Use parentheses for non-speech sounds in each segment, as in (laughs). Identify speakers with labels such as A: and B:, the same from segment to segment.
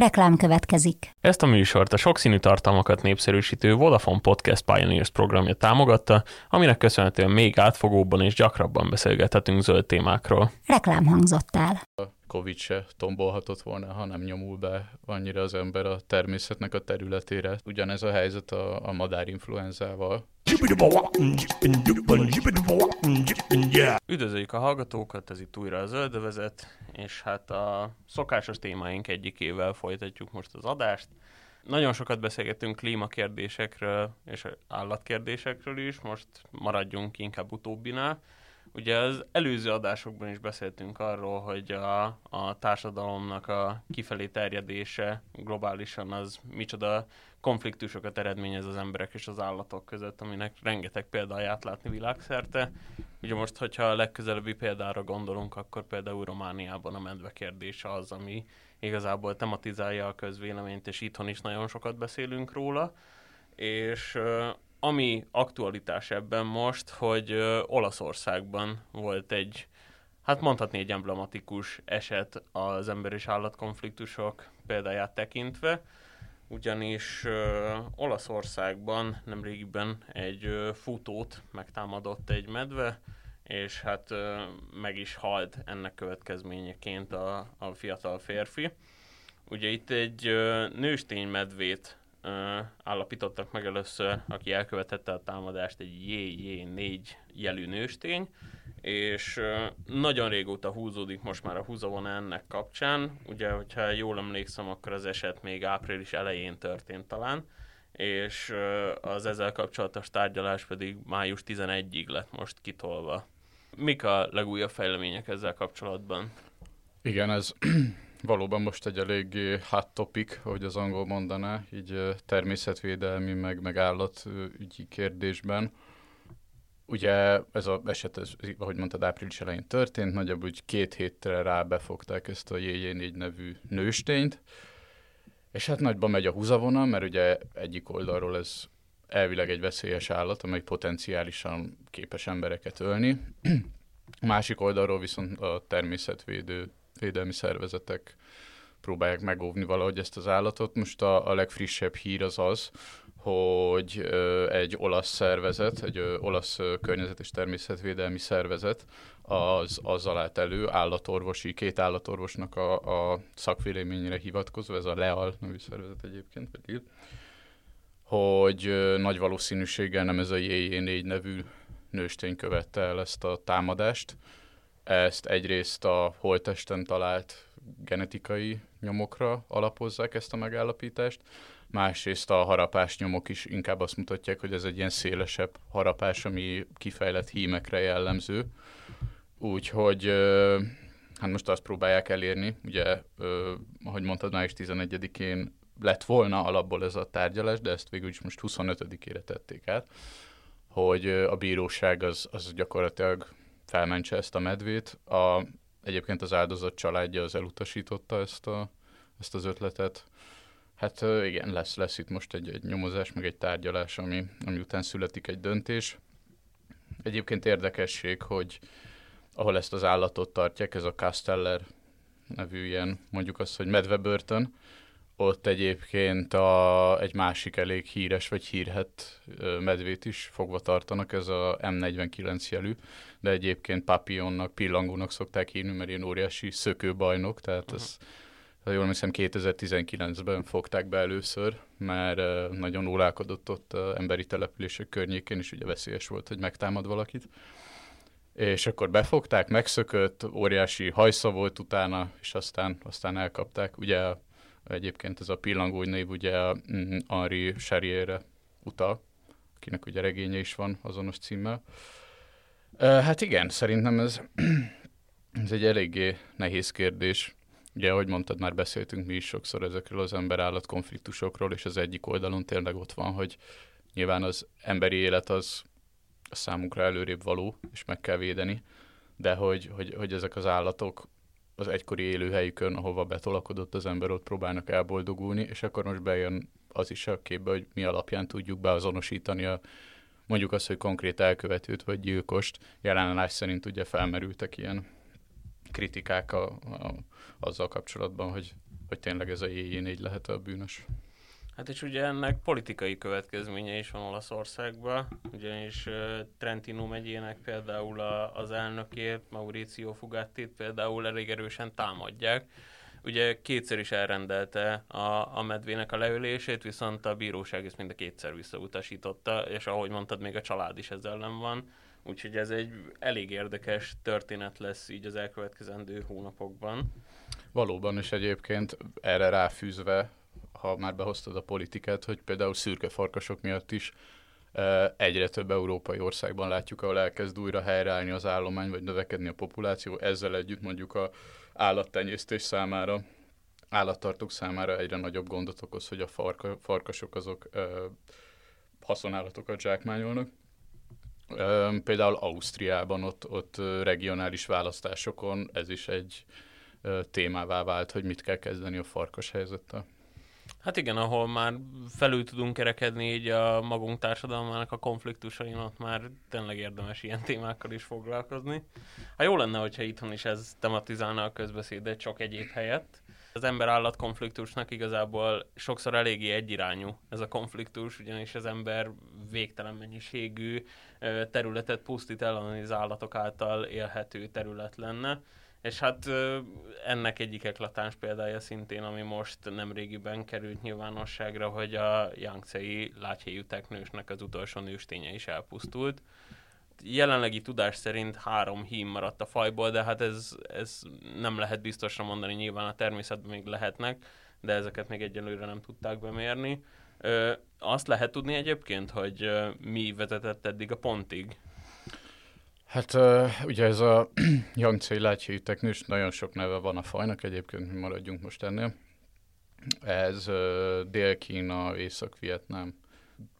A: Reklám következik.
B: Ezt a műsort a sokszínű tartalmakat népszerűsítő Vodafone Podcast Pioneers programja támogatta, aminek köszönhetően még átfogóbban és gyakrabban beszélgethetünk zöld témákról.
A: Reklám hangzott el.
C: Covid se tombolhatott volna, ha nem nyomul be annyira az ember a természetnek a területére. Ugyanez a helyzet a, a madárinfluenzával.
B: Üdvözöljük a hallgatókat, ez itt újra a Zöldövezet, és hát a szokásos témáink egyikével folytatjuk most az adást. Nagyon sokat beszélgettünk klímakérdésekről és állatkérdésekről is, most maradjunk inkább utóbbinál. Ugye az előző adásokban is beszéltünk arról, hogy a, a társadalomnak a kifelé terjedése globálisan az micsoda konfliktusokat eredményez az emberek és az állatok között, aminek rengeteg példáját látni világszerte. Ugye most, hogyha a legközelebbi példára gondolunk, akkor például Romániában a medve kérdése az, ami igazából tematizálja a közvéleményt, és itthon is nagyon sokat beszélünk róla. És ami aktualitás ebben most, hogy Olaszországban volt egy, hát mondhatni egy emblematikus eset az ember és állatkonfliktusok példáját tekintve, ugyanis Olaszországban nemrégiben egy futót megtámadott egy medve, és hát meg is halt ennek következményeként a, a fiatal férfi. Ugye itt egy nőstény medvét ö, állapítottak meg először, aki elkövetette a támadást, egy JJ4 jelű nőstény, és nagyon régóta húzódik most már a húzavon ennek kapcsán. Ugye, hogyha jól emlékszem, akkor az eset még április elején történt talán, és az ezzel kapcsolatos tárgyalás pedig május 11-ig lett most kitolva. Mik a legújabb fejlemények ezzel kapcsolatban?
C: Igen, ez valóban most egy elég hot topic, ahogy az angol mondaná, így természetvédelmi, meg, meg állatügyi kérdésben. Ugye ez az eset, ez, ahogy mondtad, április elején történt, nagyjából úgy két hétre rá befogták ezt a JJ4 nevű nőstényt, és hát nagyban megy a húzavona, mert ugye egyik oldalról ez elvileg egy veszélyes állat, amely potenciálisan képes embereket ölni. (clears throat) Másik oldalról viszont a természetvédő védelmi szervezetek próbálják megóvni valahogy ezt az állatot. Most a, a legfrissebb hír az az, hogy ö, egy olasz szervezet, egy ö, olasz ö, környezet- és természetvédelmi szervezet az azzal állt elő, állatorvosi, két állatorvosnak a, a szakvéleményére hivatkozva, ez a LEAL nevű szervezet egyébként pedig, hogy nagy valószínűséggel nem ez a JJ4 nevű nőstény követte el ezt a támadást. Ezt egyrészt a holtesten talált genetikai nyomokra alapozzák ezt a megállapítást, másrészt a harapás nyomok is inkább azt mutatják, hogy ez egy ilyen szélesebb harapás, ami kifejlett hímekre jellemző. Úgyhogy hát most azt próbálják elérni, ugye, ahogy mondtad, május 11-én lett volna alapból ez a tárgyalás, de ezt végül is most 25-ére tették át, hogy a bíróság az, az gyakorlatilag felmentse ezt a medvét. A, egyébként az áldozat családja az elutasította ezt, a, ezt az ötletet, Hát igen, lesz, lesz itt most egy, egy nyomozás, meg egy tárgyalás, ami, ami után születik egy döntés. Egyébként érdekesség, hogy ahol ezt az állatot tartják, ez a Casteller nevű ilyen, mondjuk azt, hogy medvebörtön, ott egyébként a, egy másik elég híres vagy hírhet medvét is fogva tartanak, ez a M49 jelű, de egyébként papionnak, pillangónak szokták hívni, mert ilyen óriási szökőbajnok, tehát uh-huh. ez ha jól hiszem 2019-ben fogták be először, mert nagyon ólálkodott ott emberi települések környékén, és ugye veszélyes volt, hogy megtámad valakit. És akkor befogták, megszökött, óriási hajsza volt utána, és aztán, aztán elkapták. Ugye egyébként ez a pillangó név ugye mm, Henri Charrier-re utal, akinek ugye regénye is van azonos címmel. Hát igen, szerintem ez, (clears throat) ez egy eléggé nehéz kérdés Ugye, ahogy mondtad, már beszéltünk mi is sokszor ezekről az ember-állat konfliktusokról, és az egyik oldalon tényleg ott van, hogy nyilván az emberi élet az, a számunkra előrébb való, és meg kell védeni, de hogy, hogy, hogy ezek az állatok az egykori élőhelyükön, ahova betolakodott az ember, ott próbálnak elboldogulni, és akkor most bejön az is a képbe, hogy mi alapján tudjuk beazonosítani a mondjuk azt, hogy konkrét elkövetőt vagy gyilkost. Jelenállás szerint ugye felmerültek ilyen kritikák a, a, azzal kapcsolatban, hogy hogy tényleg ez a JJ4 lehet a bűnös.
B: Hát és ugye ennek politikai következménye is van Olaszországban, ugyanis Trentino megyének például a, az elnökét, Mauricio Fugattit például elég erősen támadják. Ugye kétszer is elrendelte a, a medvének a leülését, viszont a bíróság ezt mind a kétszer visszautasította, és ahogy mondtad, még a család is ezzel nem van. Úgyhogy ez egy elég érdekes történet lesz így az elkövetkezendő hónapokban.
C: Valóban, és egyébként erre ráfűzve ha már behoztad a politikát, hogy például szürke farkasok miatt is egyre több európai országban látjuk, ahol elkezd újra helyreállni az állomány, vagy növekedni a populáció, ezzel együtt mondjuk a állattenyésztés számára, állattartók számára egyre nagyobb gondot okoz, hogy a farka, farkasok azok ö, haszonállatokat zsákmányolnak. Ö, például Ausztriában ott, ott regionális választásokon ez is egy ö, témává vált, hogy mit kell kezdeni a farkas helyzettel.
B: Hát igen, ahol már felül tudunk kerekedni így a magunk társadalmának a konfliktusain, ott már tényleg érdemes ilyen témákkal is foglalkozni. Hát jó lenne, hogyha itthon is ez tematizálna a közbeszédet csak egyéb helyett. Az ember-állat konfliktusnak igazából sokszor eléggé egyirányú ez a konfliktus, ugyanis az ember végtelen mennyiségű területet pusztít el, az állatok által élhető terület lenne és hát ennek egyik eklatáns példája szintén, ami most nemrégiben került nyilvánosságra, hogy a Yangtze-i lágyhéjú teknősnek az utolsó nősténye is elpusztult. Jelenlegi tudás szerint három hím maradt a fajból, de hát ez, ez nem lehet biztosra mondani, nyilván a természetben még lehetnek, de ezeket még egyelőre nem tudták bemérni. Ö, azt lehet tudni egyébként, hogy mi vezetett eddig a pontig,
C: Hát ugye ez a Yangtze lágyhéjú teknős, nagyon sok neve van a fajnak, egyébként mi maradjunk most ennél. Ez Dél-Kína, Észak-Vietnám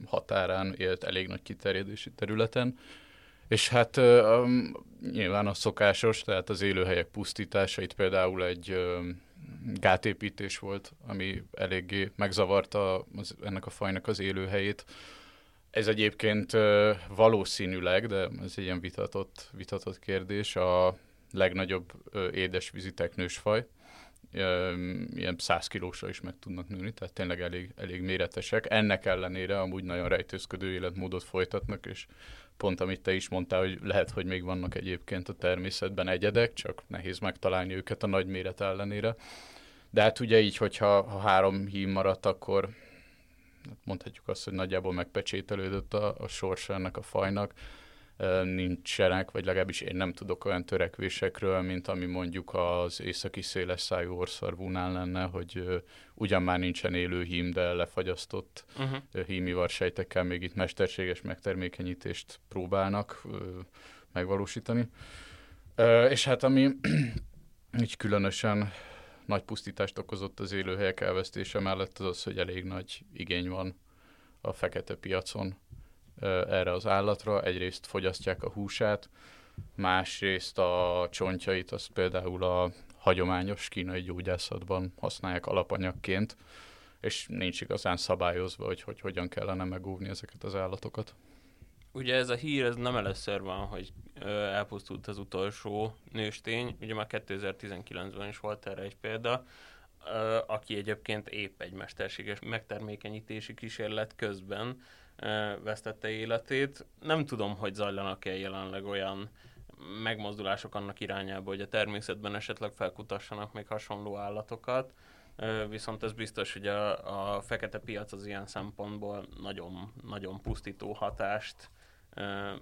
C: határán élt elég nagy kiterjedési területen, és hát um, nyilván a szokásos, tehát az élőhelyek pusztítása, itt például egy uh, gátépítés volt, ami eléggé megzavarta az, ennek a fajnak az élőhelyét, ez egyébként valószínűleg, de ez egy ilyen vitatott, vitatott kérdés, a legnagyobb édesvízi teknősfaj. Ilyen 100 kilósra is meg tudnak nőni, tehát tényleg elég, elég méretesek. Ennek ellenére amúgy nagyon rejtőzködő életmódot folytatnak, és pont amit te is mondtál, hogy lehet, hogy még vannak egyébként a természetben egyedek, csak nehéz megtalálni őket a nagy méret ellenére. De hát ugye így, hogyha ha három hím maradt, akkor mondhatjuk azt, hogy nagyjából megpecsételődött a, a sorsa ennek a fajnak. Nincsenek, vagy legalábbis én nem tudok olyan törekvésekről, mint ami mondjuk az északi széles szájú orszarvúnál lenne, hogy ugyan már nincsen élő hím, de lefagyasztott uh-huh. hímivar sejtekkel még itt mesterséges megtermékenyítést próbálnak megvalósítani. És hát ami (clears throat) így különösen nagy pusztítást okozott az élőhelyek elvesztése mellett az az, hogy elég nagy igény van a fekete piacon erre az állatra. Egyrészt fogyasztják a húsát, másrészt a csontjait, azt például a hagyományos kínai gyógyászatban használják alapanyagként, és nincs igazán szabályozva, hogy, hogy hogyan kellene megóvni ezeket az állatokat.
B: Ugye ez a hír, ez nem először van, hogy elpusztult az utolsó nőstény, ugye már 2019-ben is volt erre egy példa, aki egyébként épp egy mesterséges megtermékenyítési kísérlet közben vesztette életét. Nem tudom, hogy zajlanak-e jelenleg olyan megmozdulások annak irányába, hogy a természetben esetleg felkutassanak még hasonló állatokat, viszont ez biztos, hogy a, a fekete piac az ilyen szempontból nagyon, nagyon pusztító hatást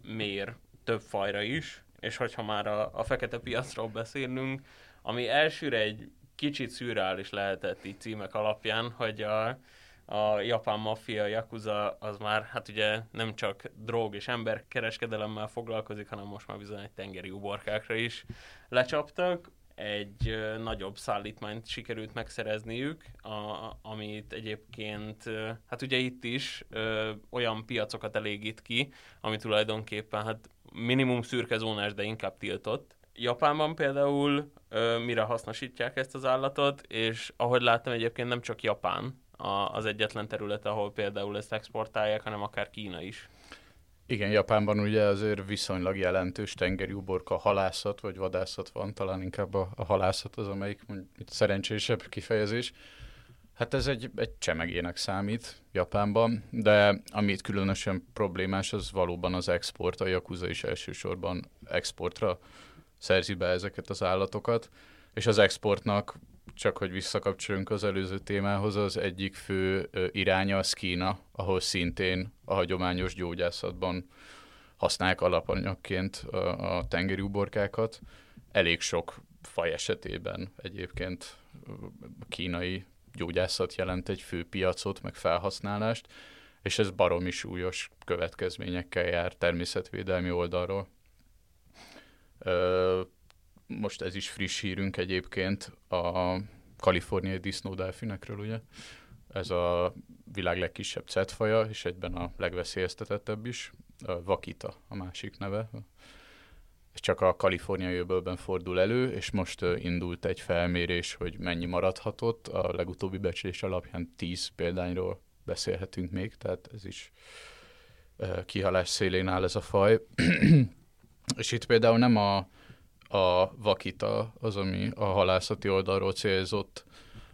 B: mér több fajra is, és hogyha már a, a fekete piacról beszélünk, ami elsőre egy kicsit szürreális lehetett így címek alapján, hogy a, a japán maffia, Yakuza az már hát ugye nem csak drog és emberkereskedelemmel foglalkozik, hanem most már bizony egy tengeri uborkákra is lecsaptak. Egy nagyobb szállítmányt sikerült megszerezniük, a, amit egyébként, hát ugye itt is ö, olyan piacokat elégít ki, ami tulajdonképpen hát minimum szürke zónás, de inkább tiltott. Japánban például ö, mire hasznosítják ezt az állatot, és ahogy láttam egyébként nem csak Japán az egyetlen terület, ahol például ezt exportálják, hanem akár Kína is.
C: Igen, Japánban ugye azért viszonylag jelentős tengeri uborka halászat, vagy vadászat van, talán inkább a, a halászat az, amelyik mondjuk, szerencsésebb kifejezés. Hát ez egy, egy csemegének számít Japánban, de amit különösen problémás, az valóban az export. A Yakuza is elsősorban exportra szerzi be ezeket az állatokat, és az exportnak, csak hogy visszakapcsoljunk az előző témához, az egyik fő iránya az Kína, ahol szintén a hagyományos gyógyászatban használják alapanyagként a, tengeri uborkákat. Elég sok faj esetében egyébként kínai gyógyászat jelent egy fő piacot, meg felhasználást, és ez baromi súlyos következményekkel jár természetvédelmi oldalról. Most ez is friss hírünk egyébként a kaliforniai disznódelfinekről, ugye? Ez a világ legkisebb cetfaja, és egyben a legveszélyeztetettebb is. A vakita a másik neve. Ez csak a kaliforniai öbölben fordul elő, és most indult egy felmérés, hogy mennyi maradhatott. A legutóbbi becslés alapján 10 példányról beszélhetünk még, tehát ez is kihalás szélén áll ez a faj. (clears throat) és itt például nem a, a vakita az, ami a halászati oldalról célzott,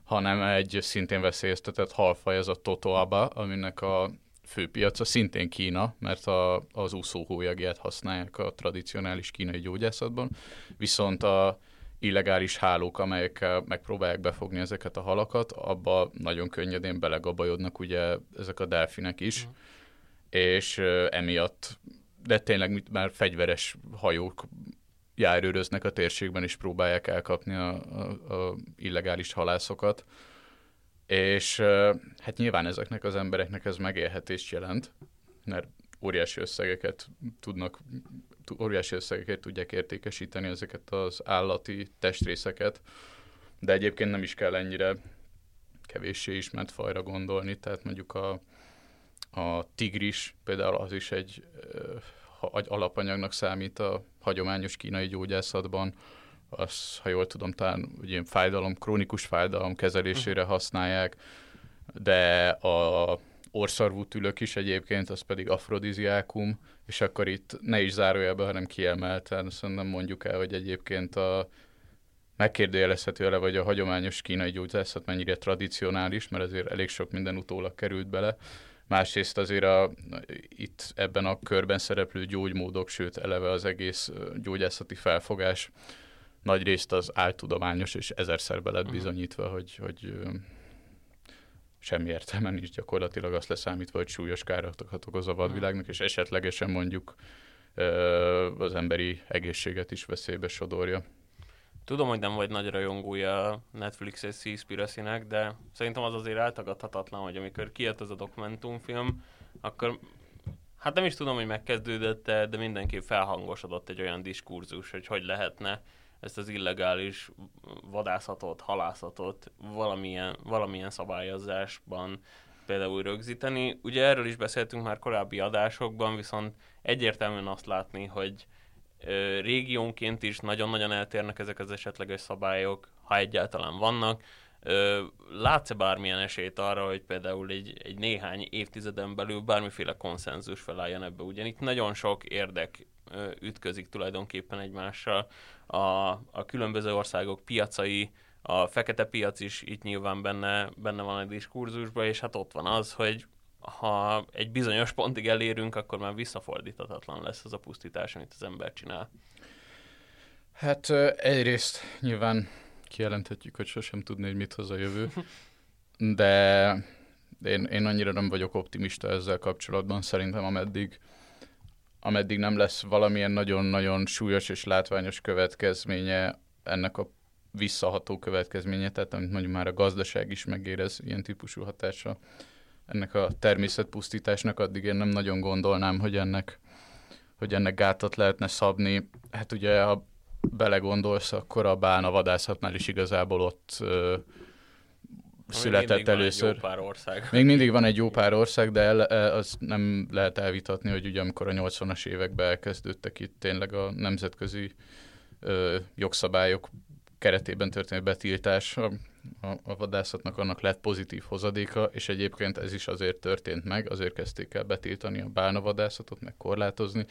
C: hanem egy szintén veszélyeztetett halfaj, ez a totoaba, aminek a főpiaca szintén Kína, mert a, az úszóhólyagját használják a tradicionális kínai gyógyászatban, viszont a illegális hálók, amelyekkel megpróbálják befogni ezeket a halakat, abba nagyon könnyedén belegabajodnak ugye ezek a delfinek is, mm. és emiatt, de tényleg már fegyveres hajók járőröznek a térségben, és próbálják elkapni a, a, a illegális halászokat. És hát nyilván ezeknek az embereknek ez megélhetést jelent, mert óriási összegeket tudnak, óriási összegeket tudják értékesíteni ezeket az állati testrészeket, de egyébként nem is kell ennyire kevéssé ismert fajra gondolni, tehát mondjuk a, a tigris például az is egy alapanyagnak számít a hagyományos kínai gyógyászatban, az, ha jól tudom, talán ugye fájdalom, krónikus fájdalom kezelésére uh-huh. használják, de a orszarvú tülök is egyébként, az pedig afrodiziákum, és akkor itt ne is zárójelbe, hanem kiemelten, szerintem mondjuk el, hogy egyébként a megkérdőjelezhető ele, vagy a hagyományos kínai gyógyászat mennyire tradicionális, mert azért elég sok minden utólag került bele. Másrészt azért a, itt ebben a körben szereplő gyógymódok, sőt eleve az egész gyógyászati felfogás nagy részt az áltudományos, és ezerszer be lett mhm. bizonyítva, hogy, hogy semmi értelme nincs gyakorlatilag azt leszámítva, hogy súlyos károkat okoz a vadvilágnak, és esetlegesen mondjuk az emberi egészséget is veszélybe sodorja.
B: Tudom, hogy nem vagy nagy rajongója Netflix és seaspiracy de szerintem az azért eltagadhatatlan, hogy amikor kijött ez a dokumentumfilm, akkor hát nem is tudom, hogy megkezdődött de mindenképp felhangosodott egy olyan diskurzus, hogy hogy lehetne ezt az illegális vadászatot, halászatot valamilyen, valamilyen szabályozásban például rögzíteni. Ugye erről is beszéltünk már korábbi adásokban, viszont egyértelműen azt látni, hogy régiónként is nagyon-nagyon eltérnek ezek az esetleges szabályok, ha egyáltalán vannak. Látsz-e bármilyen esélyt arra, hogy például egy, egy néhány évtizeden belül bármiféle konszenzus felálljon ebbe? Ugyan itt nagyon sok érdek ütközik tulajdonképpen egymással a, a különböző országok piacai, a fekete piac is itt nyilván benne, benne van a diskurzusban, és hát ott van az, hogy ha egy bizonyos pontig elérünk, akkor már visszafordíthatatlan lesz az a pusztítás, amit az ember csinál.
C: Hát egyrészt nyilván kijelenthetjük, hogy sosem tudni, hogy mit hoz a jövő, (laughs) de én, én annyira nem vagyok optimista ezzel kapcsolatban. Szerintem ameddig ameddig nem lesz valamilyen nagyon-nagyon súlyos és látványos következménye ennek a visszaható következménye, tehát amit mondjuk már a gazdaság is megérez ilyen típusú hatása ennek a természetpusztításnak, addig én nem nagyon gondolnám, hogy ennek, hogy ennek gátat lehetne szabni. Hát ugye, ha belegondolsz, akkor a bán a vadászatnál is igazából ott ö, született először.
B: pár ország.
C: Még mindig van egy jó pár ország, de el, e, az nem lehet elvitatni, hogy ugye amikor a 80-as években elkezdődtek itt tényleg a nemzetközi ö, jogszabályok keretében történő betiltás, a, vadászatnak annak lett pozitív hozadéka, és egyébként ez is azért történt meg, azért kezdték el betiltani a bálnavadászatot, meg korlátozni,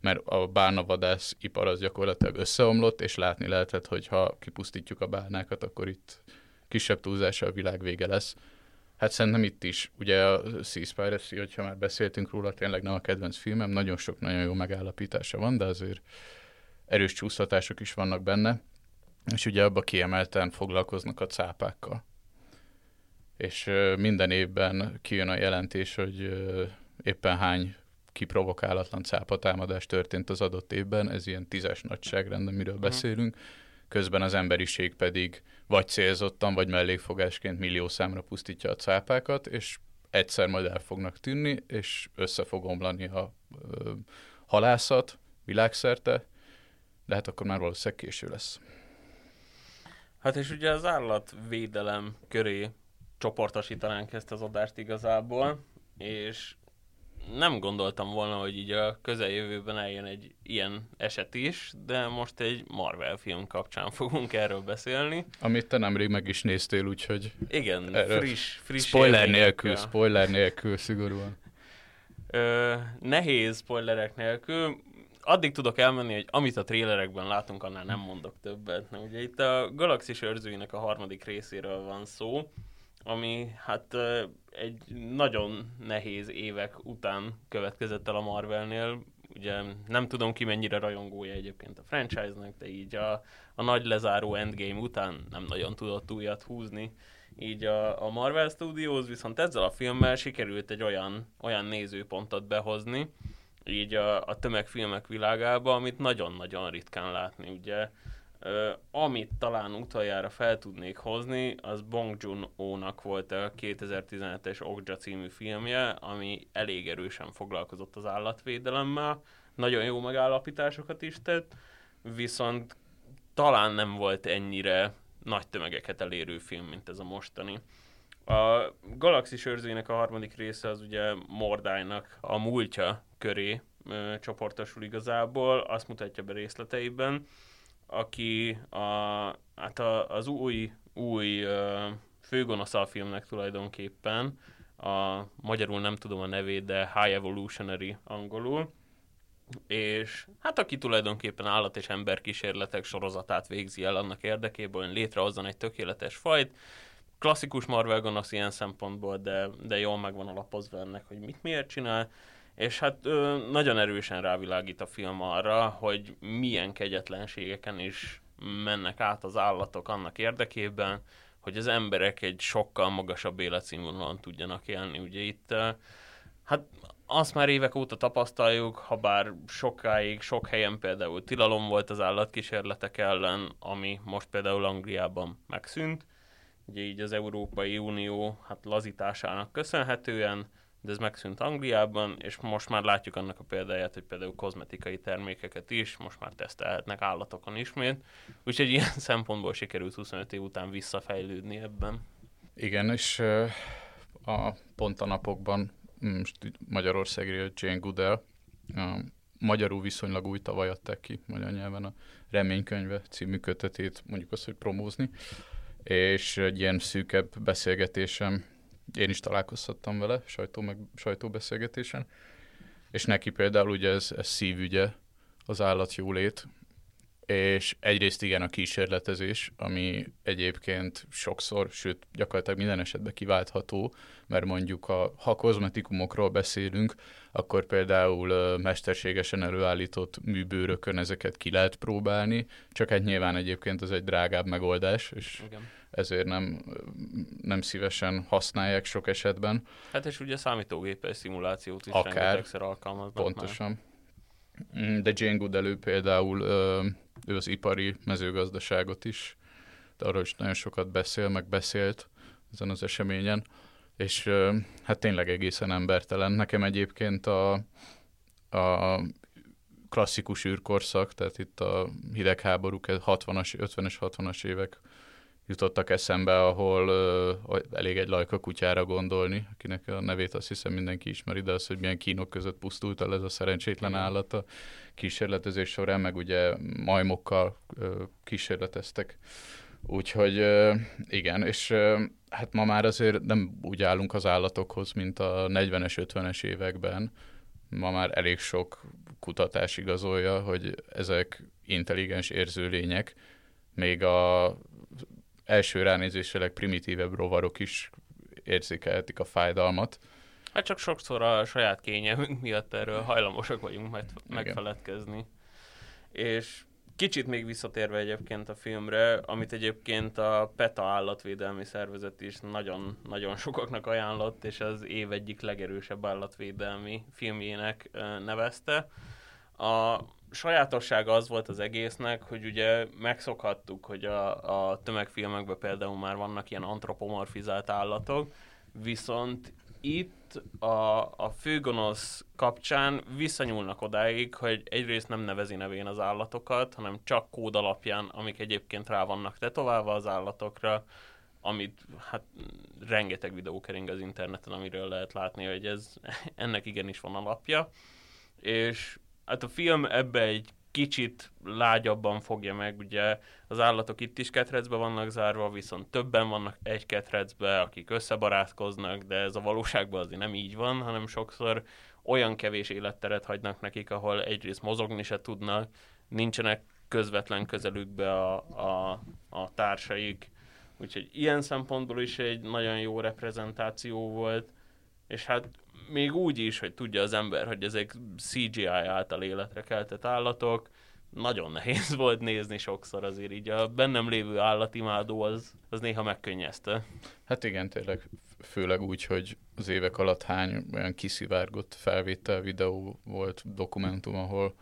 C: mert a bálnavadász ipar az gyakorlatilag összeomlott, és látni lehetett, hogy ha kipusztítjuk a bálnákat, akkor itt kisebb túlzása a világ vége lesz. Hát szerintem itt is, ugye a Seaspiracy, hogyha már beszéltünk róla, tényleg nem a kedvenc filmem, nagyon sok nagyon jó megállapítása van, de azért erős csúsztatások is vannak benne, és ugye abba kiemelten foglalkoznak a cápákkal. És minden évben kijön a jelentés, hogy éppen hány kiprovokálatlan cápatámadás történt az adott évben, ez ilyen tízes nagyságrend, amiről mhm. beszélünk, közben az emberiség pedig vagy célzottan, vagy mellékfogásként millió számra pusztítja a cápákat, és egyszer majd el fognak tűnni, és össze fog omlani a ö, halászat világszerte, de hát akkor már valószínűleg késő lesz.
B: Hát és ugye az állatvédelem köré csoportosítanánk ezt az adást igazából, és nem gondoltam volna, hogy így a közeljövőben eljön egy ilyen eset is, de most egy Marvel film kapcsán fogunk erről beszélni.
C: Amit te nemrég meg is néztél, úgyhogy...
B: Igen, friss, friss
C: Spoiler nélkül, spoiler nélkül, szigorúan.
B: Ö, nehéz spoilerek nélkül. Addig tudok elmenni, hogy amit a trélerekben látunk, annál nem mondok többet. Na, ugye itt a Galaxis őrzőinek a harmadik részéről van szó, ami hát egy nagyon nehéz évek után következett el a Marvelnél. Ugye nem tudom ki mennyire rajongója egyébként a franchise-nak, de így a, a nagy lezáró Endgame után nem nagyon tudott újat húzni így a, a Marvel Studios, viszont ezzel a filmmel sikerült egy olyan, olyan nézőpontot behozni, így a, a tömegfilmek világába, amit nagyon-nagyon ritkán látni. Ugye Uh, amit talán utoljára fel tudnék hozni, az Bong Joon-ho-nak volt a 2017-es Okja című filmje, ami elég erősen foglalkozott az állatvédelemmel, nagyon jó megállapításokat is tett, viszont talán nem volt ennyire nagy tömegeket elérő film, mint ez a mostani. A Galaxis őrzőjének a harmadik része az ugye Mordájnak a múltja köré ö, csoportosul igazából, azt mutatja be részleteiben, aki a, hát a, az új, új uh, főgonosza a filmnek tulajdonképpen, a magyarul nem tudom a nevét, de High Evolutionary angolul, és hát aki tulajdonképpen állat és ember kísérletek sorozatát végzi el annak érdekében, hogy létrehozzon egy tökéletes fajt, klasszikus Marvel gonosz ilyen szempontból, de, de jól megvan alapozva ennek, hogy mit miért csinál, és hát ö, nagyon erősen rávilágít a film arra, hogy milyen kegyetlenségeken is mennek át az állatok annak érdekében, hogy az emberek egy sokkal magasabb életszínvonalon tudjanak élni. Ugye itt, hát azt már évek óta tapasztaljuk, ha bár sokáig, sok helyen például tilalom volt az állatkísérletek ellen, ami most például Angliában megszűnt. Ugye így az Európai Unió hát lazításának köszönhetően de ez megszűnt Angliában, és most már látjuk annak a példáját, hogy például kozmetikai termékeket is most már tesztelhetnek állatokon ismét, úgyhogy ilyen (laughs) szempontból sikerült 25 év után visszafejlődni ebben.
C: Igen, és a pont a napokban Magyarországról Jane Goodell, a magyarul viszonylag új tavaly adták ki magyar nyelven a Reménykönyve című kötetét, mondjuk azt, hogy promózni, és egy ilyen szűkebb beszélgetésem én is találkozhattam vele sajtó meg, sajtóbeszélgetésen, és neki például ugye ez, ez szívügye az állatjólét, és egyrészt igen a kísérletezés, ami egyébként sokszor, sőt gyakorlatilag minden esetben kiváltható, mert mondjuk a, ha kozmetikumokról beszélünk, akkor például mesterségesen előállított műbőrökön ezeket ki lehet próbálni, csak hát nyilván egyébként ez egy drágább megoldás, és igen ezért nem, nem szívesen használják sok esetben.
B: Hát és ugye számítógépes szimulációt is
C: Akár, rengetegszer
B: alkalmaznak
C: Pontosan. Már. Mm, de Jane Goodell például ő az ipari mezőgazdaságot is, de arról is nagyon sokat beszél, meg beszélt ezen az eseményen, és hát tényleg egészen embertelen. Nekem egyébként a, a klasszikus űrkorszak, tehát itt a hidegháborúk, 60-as, 50-es, 60-as évek jutottak eszembe, ahol uh, elég egy lajka kutyára gondolni, akinek a nevét azt hiszem mindenki ismeri, de az, hogy milyen kínok között pusztult el ez a szerencsétlen állat a kísérletezés során, meg ugye majmokkal uh, kísérleteztek Úgyhogy igen, és hát ma már azért nem úgy állunk az állatokhoz, mint a 40-es, 50-es években. Ma már elég sok kutatás igazolja, hogy ezek intelligens érzőlények, még a első ránézésre legprimitívebb rovarok is érzékelhetik a fájdalmat.
B: Hát csak sokszor a saját kényelmünk miatt erről hajlamosak vagyunk majd megfeledkezni. És Kicsit még visszatérve egyébként a filmre, amit egyébként a PETA állatvédelmi szervezet is nagyon-nagyon sokaknak ajánlott, és az év egyik legerősebb állatvédelmi filmjének nevezte. A sajátossága az volt az egésznek, hogy ugye megszokhattuk, hogy a, a tömegfilmekben például már vannak ilyen antropomorfizált állatok, viszont itt a, a főgonosz kapcsán visszanyúlnak odáig, hogy egyrészt nem nevezi nevén az állatokat, hanem csak kód alapján, amik egyébként rá vannak tetoválva az állatokra, amit hát rengeteg videó kering az interneten, amiről lehet látni, hogy ez (laughs) ennek igenis van alapja. És hát a film ebbe egy kicsit lágyabban fogja meg, ugye az állatok itt is ketrecbe vannak zárva, viszont többen vannak egy ketrecbe, akik összebarátkoznak, de ez a valóságban azért nem így van, hanem sokszor olyan kevés életteret hagynak nekik, ahol egyrészt mozogni se tudnak, nincsenek közvetlen közelükbe a, a, a társaik, úgyhogy ilyen szempontból is egy nagyon jó reprezentáció volt, és hát még úgy is, hogy tudja az ember, hogy ezek CGI által életre keltett állatok, nagyon nehéz (laughs) volt nézni sokszor azért így a bennem lévő állatimádó az, az néha megkönnyezte.
C: Hát igen, tényleg főleg úgy, hogy az évek alatt hány olyan kiszivárgott felvétel videó volt, dokumentum, ahol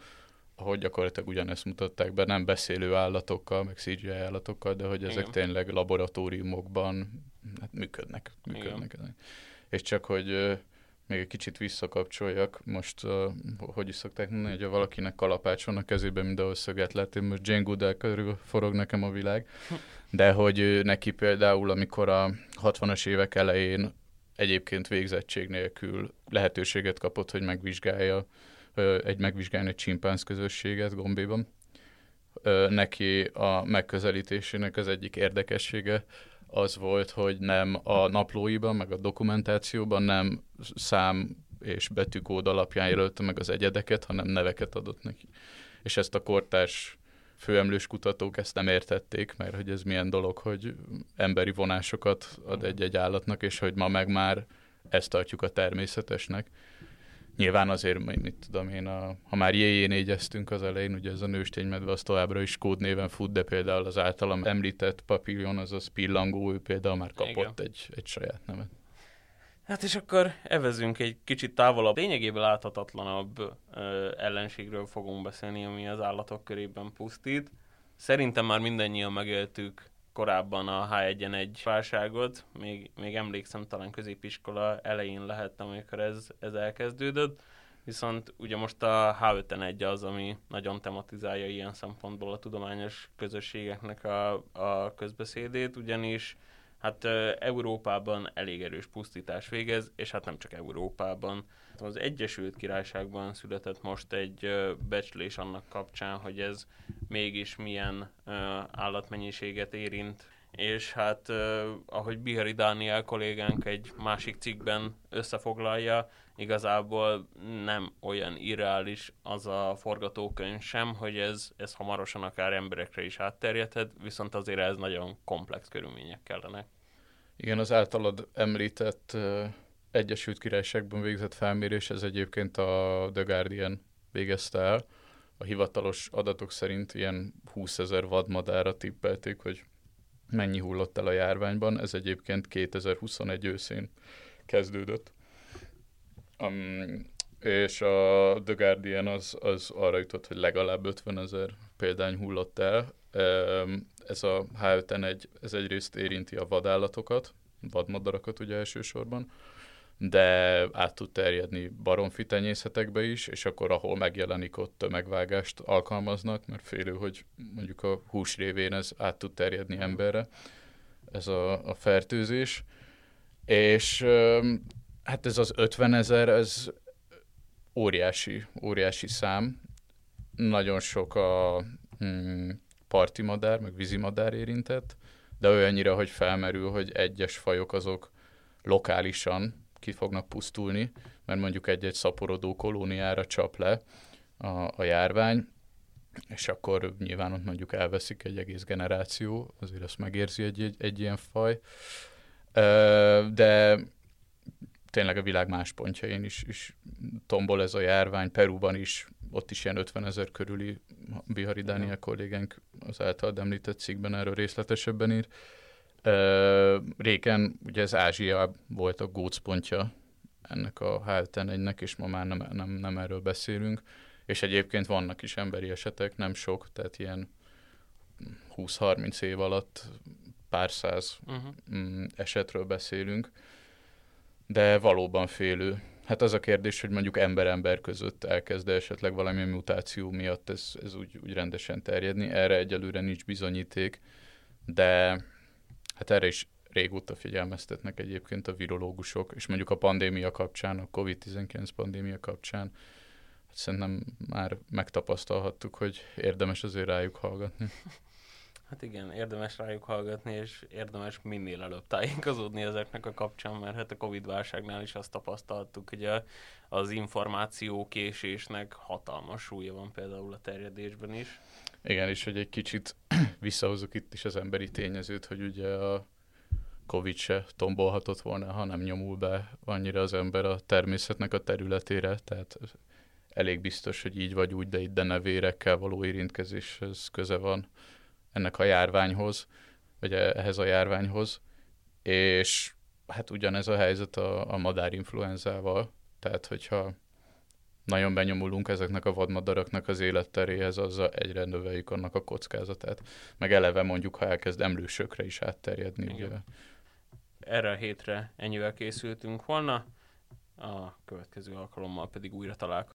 C: ahogy gyakorlatilag ugyanezt mutatták be, nem beszélő állatokkal, meg CGI állatokkal, de hogy ezek Igen. tényleg laboratóriumokban hát működnek. működnek. Igen. És csak, hogy még egy kicsit visszakapcsoljak, most uh, hogy is szokták mondani, hogy valakinek kalapács van a kezében, mindenhol szöget lett, én most Jane Goodall körül forog nekem a világ, de hogy neki például, amikor a 60-as évek elején egyébként végzettség nélkül lehetőséget kapott, hogy megvizsgálja, egy megvizsgálni egy csimpánz közösséget Gombéban, neki a megközelítésének az egyik érdekessége, az volt, hogy nem a naplóiban, meg a dokumentációban nem szám és betűkód alapján jelölte meg az egyedeket, hanem neveket adott neki. És ezt a kortárs főemlős kutatók ezt nem értették, mert hogy ez milyen dolog, hogy emberi vonásokat ad egy-egy állatnak, és hogy ma meg már ezt tartjuk a természetesnek. Nyilván azért, mit tudom én, a, ha már jéjén négyeztünk az elején, ugye ez a nősténymedve az továbbra is kódnéven fut, de például az általam említett papillon, azaz pillangó, ő például már kapott egy, egy saját nevet.
B: Hát és akkor evezünk egy kicsit távolabb, lényegében láthatatlanabb ö, ellenségről fogunk beszélni, ami az állatok körében pusztít. Szerintem már mindannyian megéltük korábban a H1N1 válságot, még, még emlékszem, talán középiskola elején lehettem, amikor ez, ez elkezdődött, viszont ugye most a H5N1 az, ami nagyon tematizálja ilyen szempontból a tudományos közösségeknek a, a közbeszédét, ugyanis hát Európában elég erős pusztítás végez, és hát nem csak Európában. Az Egyesült Királyságban született most egy becslés annak kapcsán, hogy ez mégis milyen állatmennyiséget érint, és hát ahogy Bihari Dániel kollégánk egy másik cikkben összefoglalja, igazából nem olyan irreális az a forgatókönyv sem, hogy ez, ez hamarosan akár emberekre is átterjedhet, viszont azért ez nagyon komplex körülmények kellenek.
C: Igen, az általad említett uh, Egyesült Királyságban végzett felmérés, ez egyébként a The Guardian végezte el. A hivatalos adatok szerint ilyen 20 ezer vadmadára tippelték, hogy mennyi hullott el a járványban. Ez egyébként 2021 őszén kezdődött. Um, és a The Guardian az, az arra jutott, hogy legalább 50 ezer példány hullott el. Ez a H5N1, ez egyrészt érinti a vadállatokat, vadmadarakat ugye elsősorban, de át tud terjedni baromfi tenyészetekbe is, és akkor ahol megjelenik, ott tömegvágást alkalmaznak, mert félő, hogy mondjuk a hús révén ez át tud terjedni emberre, ez a, a fertőzés. És hát ez az 50 ezer, ez óriási, óriási szám. Nagyon sok a hmm, parti madár, meg vízimadár érintett, de olyannyira, hogy felmerül, hogy egyes fajok azok lokálisan ki fognak pusztulni, mert mondjuk egy-egy szaporodó kolóniára csap le a, a járvány, és akkor nyilván ott mondjuk elveszik egy egész generáció, azért azt megérzi egy, egy, egy ilyen faj. De tényleg a világ más pontjain is, is tombol ez a járvány, Peruban is, ott is ilyen 50 ezer körüli Bihari Dániel kollégánk az által említett cikkben erről részletesebben ír. Régen ugye ez Ázsia volt a gócpontja ennek a H1N1-nek, és ma már nem, nem, nem erről beszélünk. És egyébként vannak is emberi esetek, nem sok, tehát ilyen 20-30 év alatt pár száz uh-huh. esetről beszélünk, de valóban félő. Hát az a kérdés, hogy mondjuk ember-ember között elkezd esetleg valami mutáció miatt ez, ez úgy, úgy rendesen terjedni. Erre egyelőre nincs bizonyíték, de hát erre is régóta figyelmeztetnek egyébként a virológusok, és mondjuk a pandémia kapcsán, a COVID-19 pandémia kapcsán, hát szerintem már megtapasztalhattuk, hogy érdemes azért rájuk hallgatni. (laughs)
B: Hát igen, érdemes rájuk hallgatni, és érdemes minél előbb tájékozódni ezeknek a kapcsán, mert hát a Covid válságnál is azt tapasztaltuk, hogy a, az információ késésnek hatalmas súlya van például a terjedésben is.
C: Igen, és hogy egy kicsit (clears throat) visszahozok itt is az emberi tényezőt, hogy ugye a Covid se tombolhatott volna, ha nem nyomul be annyira az ember a természetnek a területére, tehát elég biztos, hogy így vagy úgy, de itt de nevérekkel való érintkezéshez köze van ennek a járványhoz, vagy ehhez a járványhoz, és hát ugyanez a helyzet a, a madárinfluenzával, tehát hogyha nagyon benyomulunk ezeknek a vadmadaraknak az életteréhez, azzal egyre növeljük annak a kockázatát. Meg eleve mondjuk, ha elkezd emlősökre is átterjedni. Ugye.
B: Erre a hétre ennyivel készültünk volna, a következő alkalommal pedig újra találkozunk.